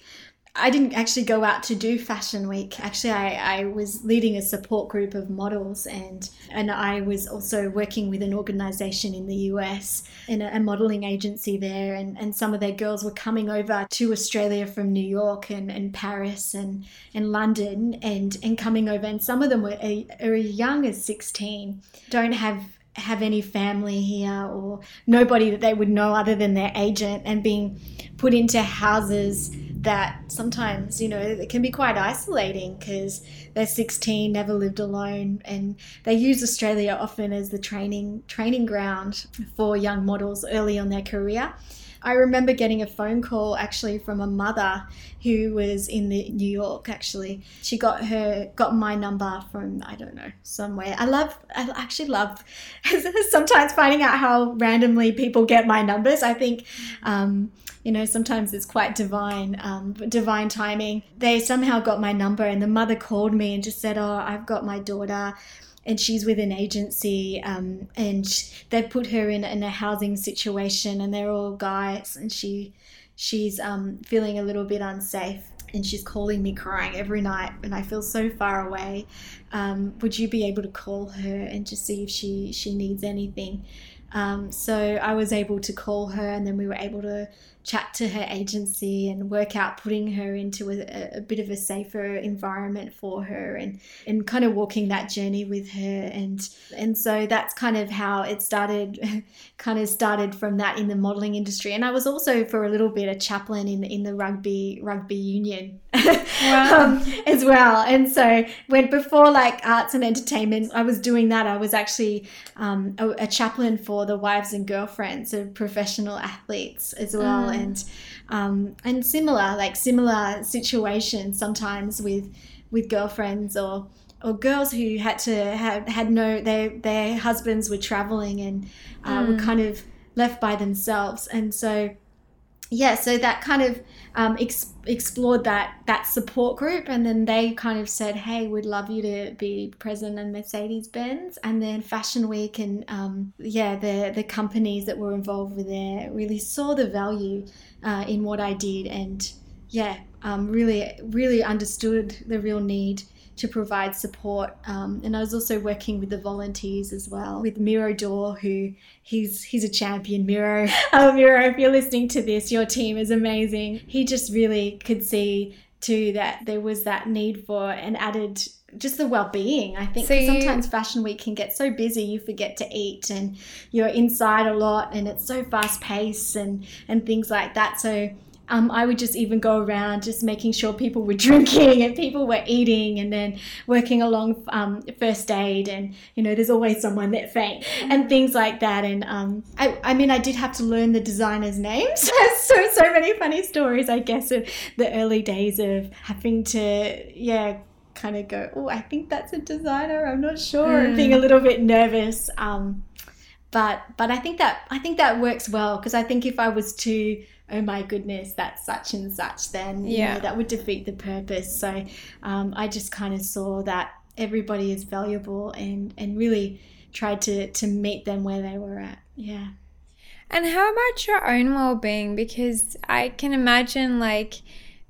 I didn't actually go out to do Fashion Week. Actually, I, I was leading a support group of models, and and I was also working with an organization in the US in a, a modeling agency there, and, and some of their girls were coming over to Australia from New York and, and Paris and, and London, and and coming over, and some of them were are as young as sixteen, don't have have any family here or nobody that they would know other than their agent and being put into houses that sometimes you know it can be quite isolating because they're 16 never lived alone and they use australia often as the training training ground for young models early on their career I remember getting a phone call actually from a mother who was in the New York actually. She got her got my number from I don't know, somewhere. I love I actually love sometimes finding out how randomly people get my numbers. I think um, you know sometimes it's quite divine um, divine timing. They somehow got my number and the mother called me and just said oh i've got my daughter and she's with an agency um, and they put her in, in a housing situation and they're all guys and she she's um, feeling a little bit unsafe and she's calling me crying every night and i feel so far away. Um, would you be able to call her and just see if she she needs anything? Um, so I was able to call her, and then we were able to chat to her agency and work out putting her into a, a bit of a safer environment for her, and and kind of walking that journey with her, and and so that's kind of how it started. kind of started from that in the modelling industry, and I was also for a little bit a chaplain in in the rugby rugby union um, as well. And so when before like arts and entertainment, I was doing that. I was actually um, a, a, chaplain for the wives and girlfriends of professional athletes as well, Mm. And um, and similar like similar situations sometimes with with girlfriends or or girls who had to have had no their their husbands were traveling and uh, were kind of left by themselves, and so yeah, so that kind of um, ex- explored that that support group, and then they kind of said, "Hey, we'd love you to be present in Mercedes Benz." And then Fashion Week, and um, yeah, the the companies that were involved with there really saw the value uh, in what I did, and yeah, um, really really understood the real need to provide support. Um, and I was also working with the volunteers as well, with Miro Dor, who he's he's a champion. Miro, oh Miro, if you're listening to this, your team is amazing. He just really could see too that there was that need for an added just the well-being i think So sometimes fashion week can get so busy you forget to eat and you're inside a lot and it's so fast paced and and things like that so um, I would just even go around just making sure people were drinking and people were eating and then working along um, first aid and you know there's always someone that faint and things like that. And um, I, I mean I did have to learn the designers names. So so many funny stories I guess of the early days of having to yeah kind of go oh I think that's a designer. I'm not sure. And being a little bit nervous um, but but I think that I think that works well because I think if I was to oh my goodness that's such and such then you Yeah. know, that would defeat the purpose so um, I just kind of saw that everybody is valuable and and really tried to to meet them where they were at yeah And how about your own well being? Because I can imagine, like,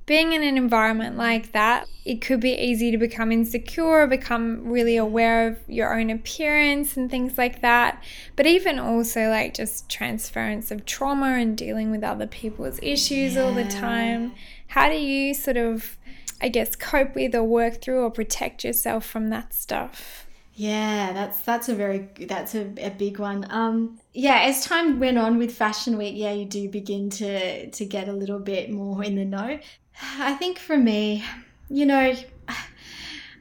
being in an environment like that, it could be easy to become insecure, become really aware of your own appearance and things like that. But even also, like, just transference of trauma and dealing with other people's issues all the time. How do you sort of, I guess, cope with or work through or protect yourself from that stuff? Yeah, that's that's a very that's a, a big one. Um, yeah, as time went on with Fashion Week, yeah, you do begin to to get a little bit more in the know. I think for me, you know,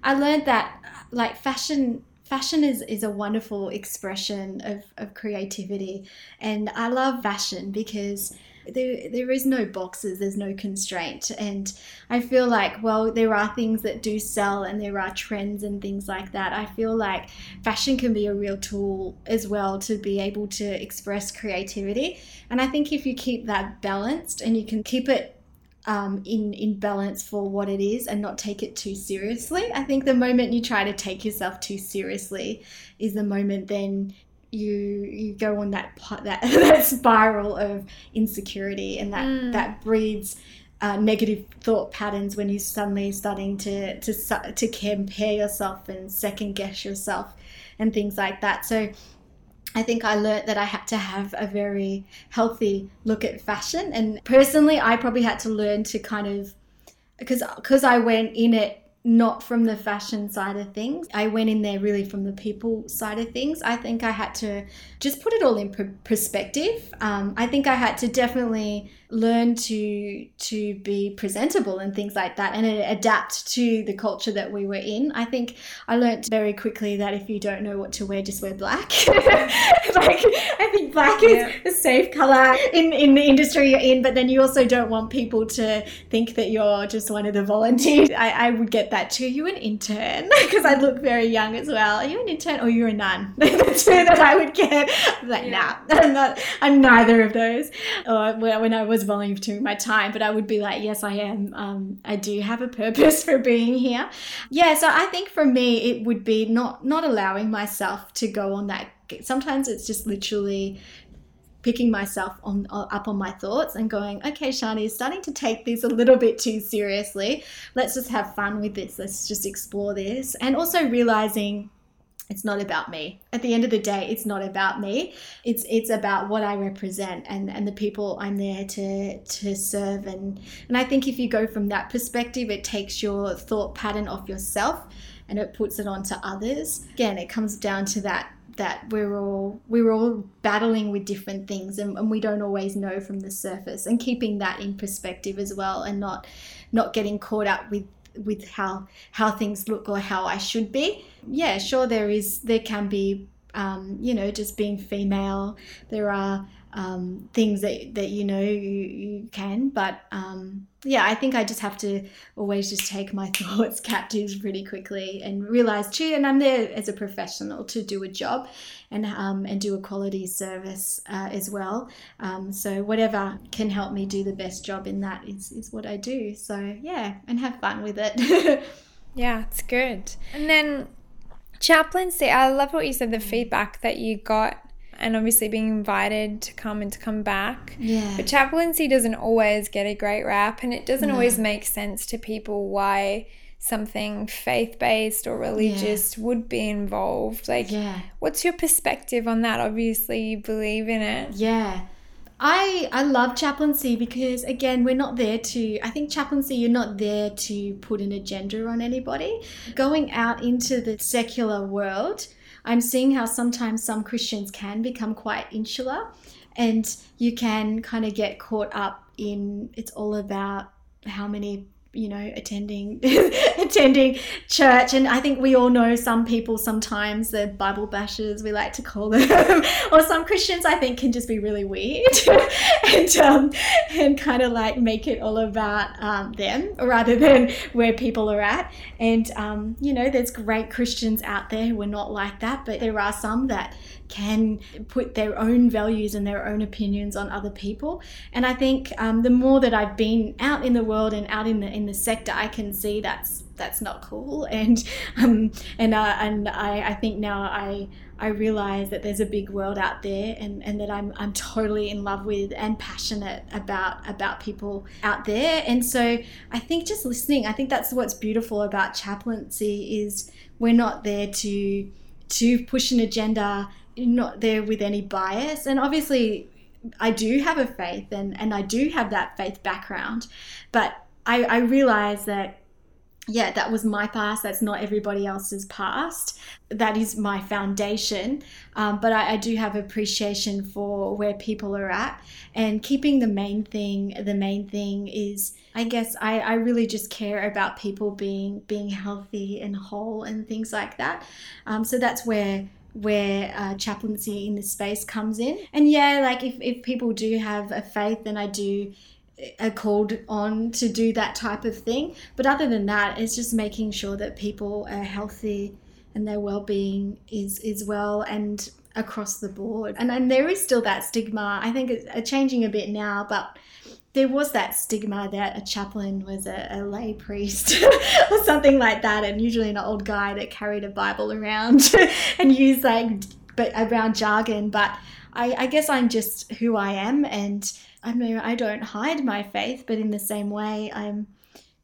I learned that like fashion fashion is is a wonderful expression of, of creativity and I love fashion because there, there is no boxes, there's no constraint. And I feel like, well, there are things that do sell and there are trends and things like that. I feel like fashion can be a real tool as well to be able to express creativity. And I think if you keep that balanced and you can keep it um, in in balance for what it is and not take it too seriously. I think the moment you try to take yourself too seriously is the moment then you you go on that that that spiral of insecurity and that Mm. that breeds uh, negative thought patterns when you're suddenly starting to to to compare yourself and second guess yourself and things like that. So I think I learnt that I had to have a very healthy look at fashion. And personally, I probably had to learn to kind of, because because I went in it not from the fashion side of things. I went in there really from the people side of things. I think I had to just put it all in perspective. Um, I think I had to definitely learn to to be presentable and things like that, and adapt to the culture that we were in. I think I learnt very quickly that if you don't know what to wear, just wear black. like I think black Yeah. is a safe color in in the industry you're in, but then you also don't want people to think that you're just one of the volunteers. I, I would get that too. You an intern because I look very young as well. Are you an intern or you're a nun? the two that I would get. I'm like Yeah. nah, I'm not. I'm neither of those. Or when I was volunteering my time, but I would be like, yes, I am. Um, I do have a purpose for being here. Yeah. So I think for me, it would be not not allowing myself to go on that. Sometimes it's just literally picking myself on up on my thoughts and going, okay, Shani is starting to take this a little bit too seriously. Let's just have fun with this. Let's just explore this, and also realizing it's not about me. At the end of the day, it's not about me. It's it's about what I represent and, and the people I'm there to to serve and and I think if you go from that perspective, it takes your thought pattern off yourself and it puts it onto others. Again, it comes down to that that we're all we're all battling with different things and, and we don't always know from the surface and keeping that in perspective as well and not not getting caught up with with how how things look or how I should be. Yeah, sure there is there can be um, you know just being female. There are um, things that that you know you, you can, but um, yeah, I think I just have to always just take my thoughts captive pretty quickly and realize too, and I'm there as a professional to do a job and um, and do a quality service uh, as well. Um, so whatever can help me do the best job in that is is what I do. So yeah, and have fun with it. Yeah, it's good. And then chaplaincy, I love what you said, the feedback that you got and obviously being invited to come and to come back. yeah. But chaplaincy doesn't always get a great rap and it doesn't No. always make sense to people why something faith based or religious would be involved. Like, Yeah. what's your perspective on that? Obviously, you believe in it. Yeah. I I love chaplaincy because again we're not there to I think chaplaincy you're not there to put an agenda on anybody. Going out into the secular world, I'm seeing how sometimes some Christians can become quite insular and you can kind of get caught up in it's all about how many you know attending attending church. And i think we all know some people sometimes the bible bashers we like to call them. Or some christians i think can just be really weird and um, and kind of like make it all about um, them rather than where people are at. And um, you know there's great christians out there who are not like that but there are some that can put their own values and their own opinions on other people. And I think um, the more that I've been out in the world and out in the in the sector, I can see that's that's not cool. And um, and uh, and I, I think now I I realize that there's a big world out there and, and that I'm, I'm totally in love with and passionate about about people out there. And so I think just listening, I think that's what's beautiful about chaplaincy is we're not there to to push an agenda not there with any bias. And obviously, I do have a faith and, and I do have that faith background. But I, I realize that, yeah, that was my past. That's not everybody else's past. That is my foundation. Um, but I, I do have appreciation for where people are at. And keeping the main thing, the main thing is, I guess I, I really just care about people being being healthy and whole and things like that. Um, so that's where where uh, chaplaincy in this space comes in. And yeah, like if, if people do have a faith, then I do are uh, called on to do that type of thing. But other than that, it's just making sure that people are healthy and their well-being is is well and across the board. And and there is still that stigma. I think it's changing a bit now, but there was that stigma that a chaplain was a, a lay priest or something like that, and usually an old guy that carried a Bible around and used like but around jargon. But I, I guess I'm just who I am, and I mean I don't hide my faith, but in the same way, I'm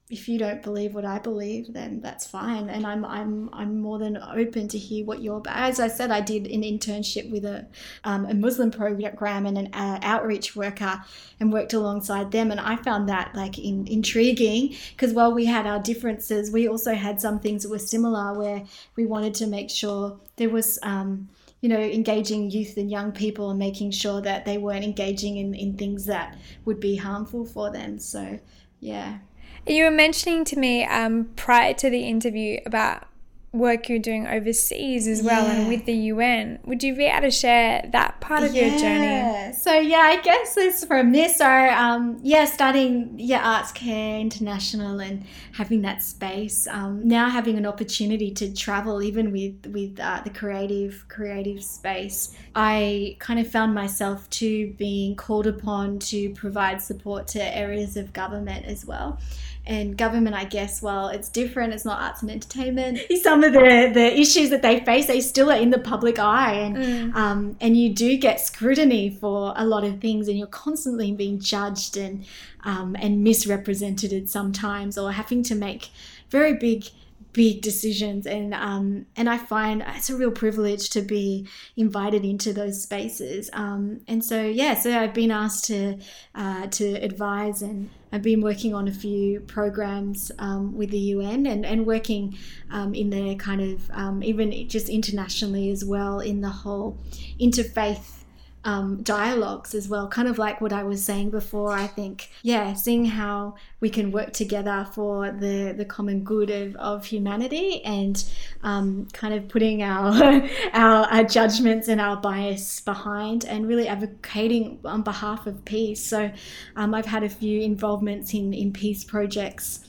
if you don't believe what I believe, then that's fine, and I'm I'm I'm more than open to hear what you're about. As I said, I did an internship with a um, a Muslim program and an uh, outreach worker, and worked alongside them, and I found that like in, intriguing because while we had our differences, we also had some things that were similar, where we wanted to make sure there was. Um, you know, engaging youth and young people and making sure that they weren't engaging in, in things that would be harmful for them. So, yeah. You were mentioning to me um, prior to the interview about work you're doing overseas as well yeah. and with the UN. Would you be able to share that part of yeah. your journey? So yeah, I guess it's from this. So um, yeah, starting yeah Arts Care International and having that space. Um, now having an opportunity to travel even with with uh, the creative creative space. I kind of found myself to being called upon to provide support to areas of government as well and government, I guess, well, it's different. It's not arts and entertainment. Some of the, the issues that they face, they still are in the public eye, and mm. um, and you do get scrutiny for a lot of things, and you're constantly being judged and um, and misrepresented sometimes, or having to make very big big decisions and um, and I find it's a real privilege to be invited into those spaces um, and so yeah so I've been asked to uh, to advise and I've been working on a few programs um, with the UN and, and working um, in the kind of um, even just internationally as well in the whole interfaith um, dialogues as well, kind of like what I was saying before. I think, yeah, seeing how we can work together for the, the common good of, of humanity and um, kind of putting our, our, our judgments and our bias behind and really advocating on behalf of peace. So um, I've had a few involvements in, in peace projects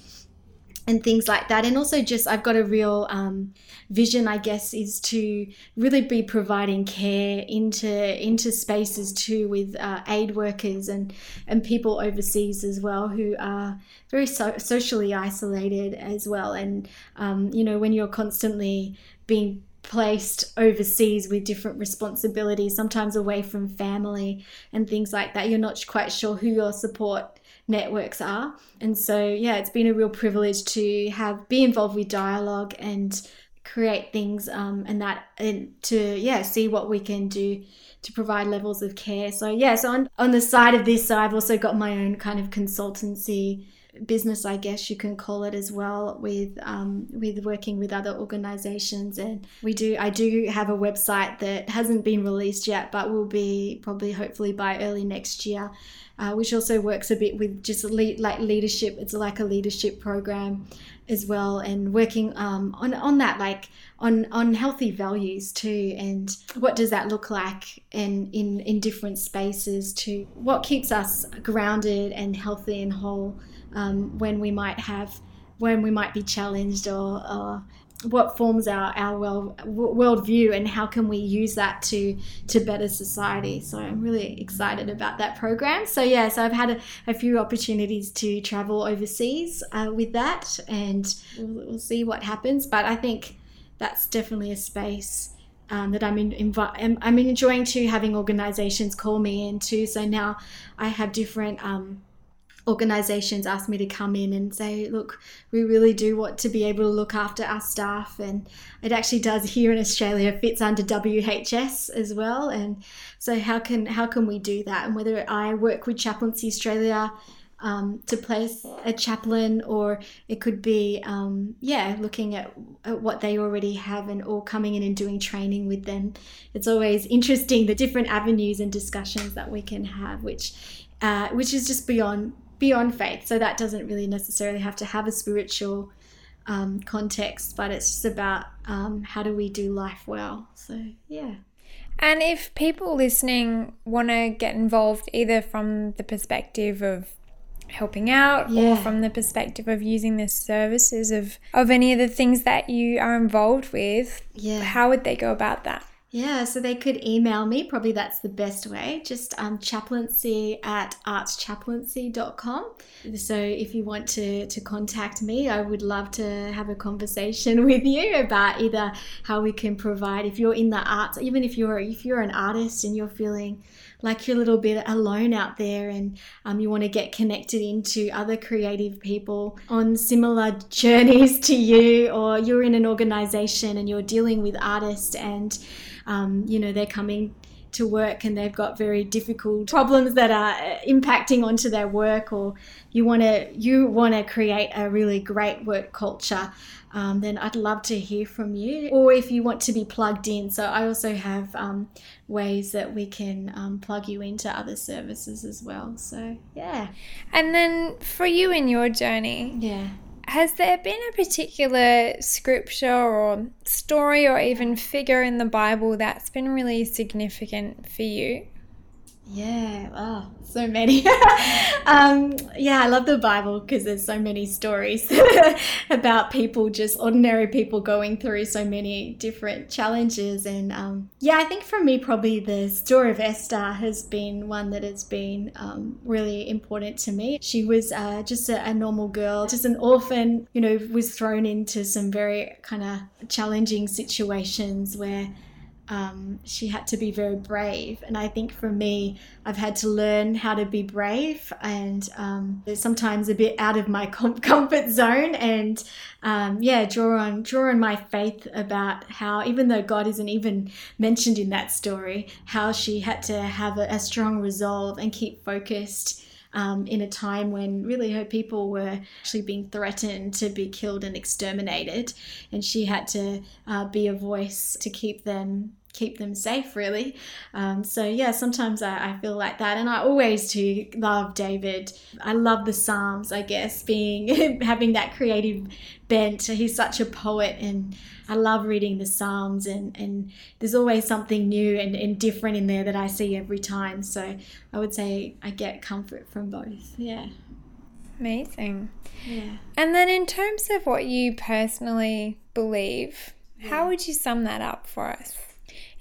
and things like that. And also, just I've got a real um, vision, I guess, is to really be providing care into into spaces too with uh, aid workers and and people overseas as well who are very so- socially isolated as well. And um, you know, when you're constantly being placed overseas with different responsibilities, sometimes away from family and things like that, you're not quite sure who your support networks are. And so, yeah, it's been a real privilege to have be involved with dialogue and create things um, and that and to yeah see what we can do to provide levels of care. So yeah so on, on the side of this i've also got my own kind of consultancy business i guess you can call it as well with um, with working with other organizations. And we do i do have a website that hasn't been released yet but will be probably hopefully by early next year uh, which also works a bit with just le- like leadership it's like a leadership program as well and working um, on on that like on on healthy values too and what does that look like in in in different spaces to what keeps us grounded and healthy and whole um, when we might have when we might be challenged or, or what forms our our world worldview and how can we use that to to better society. So i'm really excited about that program. So yeah so i've had a, a few opportunities to travel overseas uh, with that and we'll, we'll, see what happens. But i think that's definitely a space um, that I'm, in, invi- I'm enjoying to having organizations call me into so now i have different um, organizations ask me to come in and say, look, we really do want to be able to look after our staff. And it actually does here in Australia, fits under WHS as well. And so how can how can we do that? And whether I work with Chaplaincy Australia um, to place a chaplain, or it could be, um, yeah, looking at, at, what they already have and or coming in and doing training with them. It's always interesting the different avenues and discussions that we can have, which uh, which is just beyond beyond faith. So that doesn't really necessarily have to have a spiritual um, context, but it's just about um, how do we do life well. So, yeah. And if people listening want to get involved either from the perspective of helping out yeah. or from the perspective of using the services of, of any of the things that you are involved with, yeah. how would they go about that? Yeah, so they could email me. Probably that's the best way. Just um, chaplaincy at artschaplaincy.com. So if you want to, to contact me, I would love to have a conversation with you about either how we can provide, if you're in the arts, even if you're if you're an artist and you're feeling like you're a little bit alone out there and um, you want to get connected into other creative people on similar journeys to you, or you're in an organization and you're dealing with artists and um, you know, they're coming to work and they've got very difficult problems that are uh, impacting onto their work or you want to you want to create a really great work culture um, then I'd love to hear from you. Or if you want to be plugged in. So I also have um, ways that we can um, plug you into other services as well. So yeah. And then for you in your journey, yeah, has there been a particular scripture or story or even figure in the Bible that's been really significant for you? Yeah, wow, so many. um, yeah, I love the Bible because there's so many stories about people, just ordinary people going through so many different challenges. And um, yeah, I think for me, probably the story of Esther has been one that has been um, really important to me. She was uh, just a, a normal girl, just an orphan, you know, was thrown into some very kind of challenging situations where um, she had to be very brave. And I think for me, I've had to learn how to be brave and um, sometimes a bit out of my com- comfort zone and um, yeah, draw on draw on my faith about how even though God isn't even mentioned in that story, how she had to have a, a strong resolve and keep focused. Um, in a time when really her people were actually being threatened to be killed and exterminated. And she had to uh, be a voice to keep them keep them safe really. Um, so yeah sometimes I, I, feel like that. And i always do love david. I love the psalms i guess being having that creative bent. He's such a poet and i love reading the psalms and and there's always something new and, and different in there that i see every time. So i would say i get comfort from both. Yeah. Amazing. Yeah. And then in terms of what you personally believe yeah. how would you sum that up for us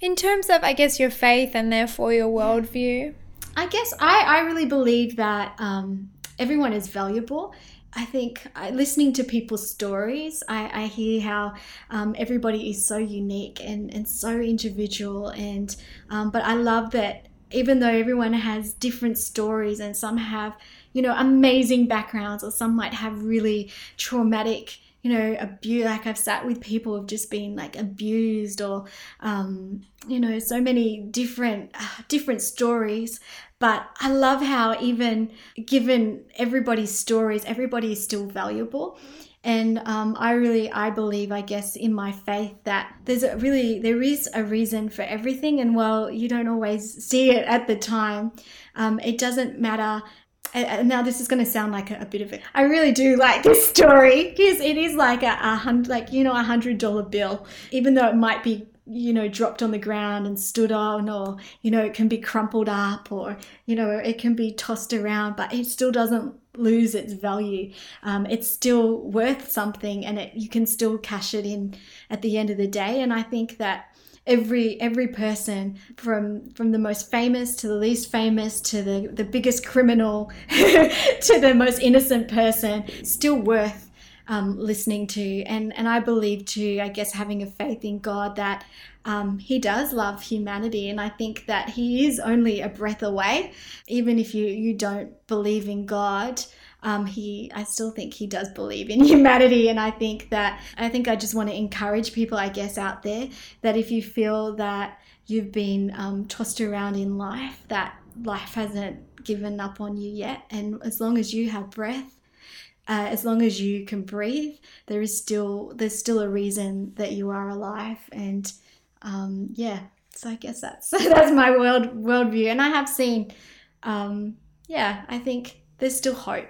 in terms of, I guess, your faith and therefore your worldview? I guess I, I really believe that um, everyone is valuable. I think uh, listening to people's stories, I, I hear how um, everybody is so unique and, and so individual. And um, but I love that even though everyone has different stories and some have, you know, amazing backgrounds or some might have really traumatic you know, abuse. Like I've sat with people who've just been like abused, or um, you know, so many different uh, different stories. But I love how even given everybody's stories, everybody is still valuable. And um, I really, I believe, I guess, in my faith that there's a really, there is a reason for everything. And while you don't always see it at the time, um, it doesn't matter and now this is going to sound like a, a, bit of it. I really do like this story because it is like a, a hundred, like you know, a hundred dollar bill, even though it might be you know dropped on the ground and stood on, or you know, it can be crumpled up, or you know, it can be tossed around, but it still doesn't lose its value. Um, it's still worth something, and it, you can still cash it in at the end of the day. And I think that every every person from from the most famous to the least famous to the the biggest criminal to the most innocent person still worth um, listening to. And and I believe too I guess having a faith in God that um, he does love humanity. And I think that he is only a breath away. Even if you you don't believe in God um, he I still think he does believe in humanity and I think that I think I just want to encourage people I guess out there that if you feel that you've been um, tossed around in life that life hasn't given up on you yet and as long as you have breath uh, as long as you can breathe there is still there's still a reason that you are alive and um, yeah. So I guess that's that's my world worldview and I have seen um, yeah I think there's still hope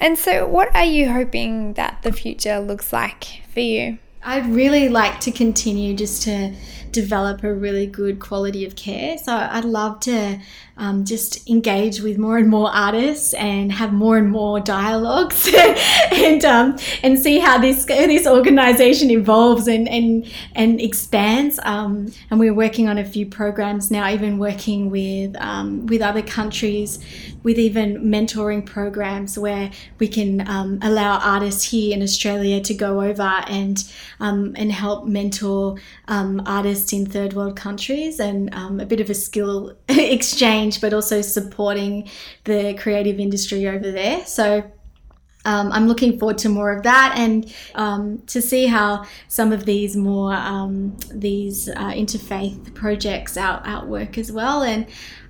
and so, what are you hoping that the future looks like for you? I'd really like to continue just to develop a really good quality of care. So I'd love to um, just engage with more and more artists and have more and more dialogues and um, and see how this this organization evolves and and and expands. Um, and we're working on a few programs now, even working with um, with other countries, with even mentoring programs where we can um, allow artists here in Australia to go over and um, and help mentor artists in third world countries and a bit of a skill exchange but also supporting the creative industry over there. So um, I'm looking forward to more of that and um, to see how some of these more um, these uh, interfaith projects out outwork as well and.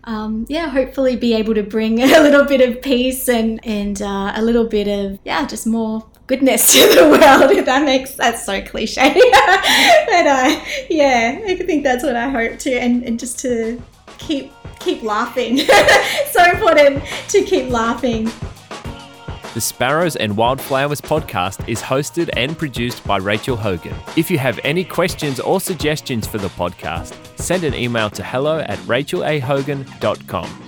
Um, yeah, hopefully be able to bring a little bit of peace and and uh, a little bit of yeah, just more goodness to the world. If that makes that's so cliche, but uh, yeah, I think that's what I hope to, and, and just to keep keep laughing. so important to keep laughing. The Sparrows and Wildflowers podcast is hosted and produced by Rachel Hogan. If you have any questions or suggestions for the podcast, send an email to hello at rachelahogan.com.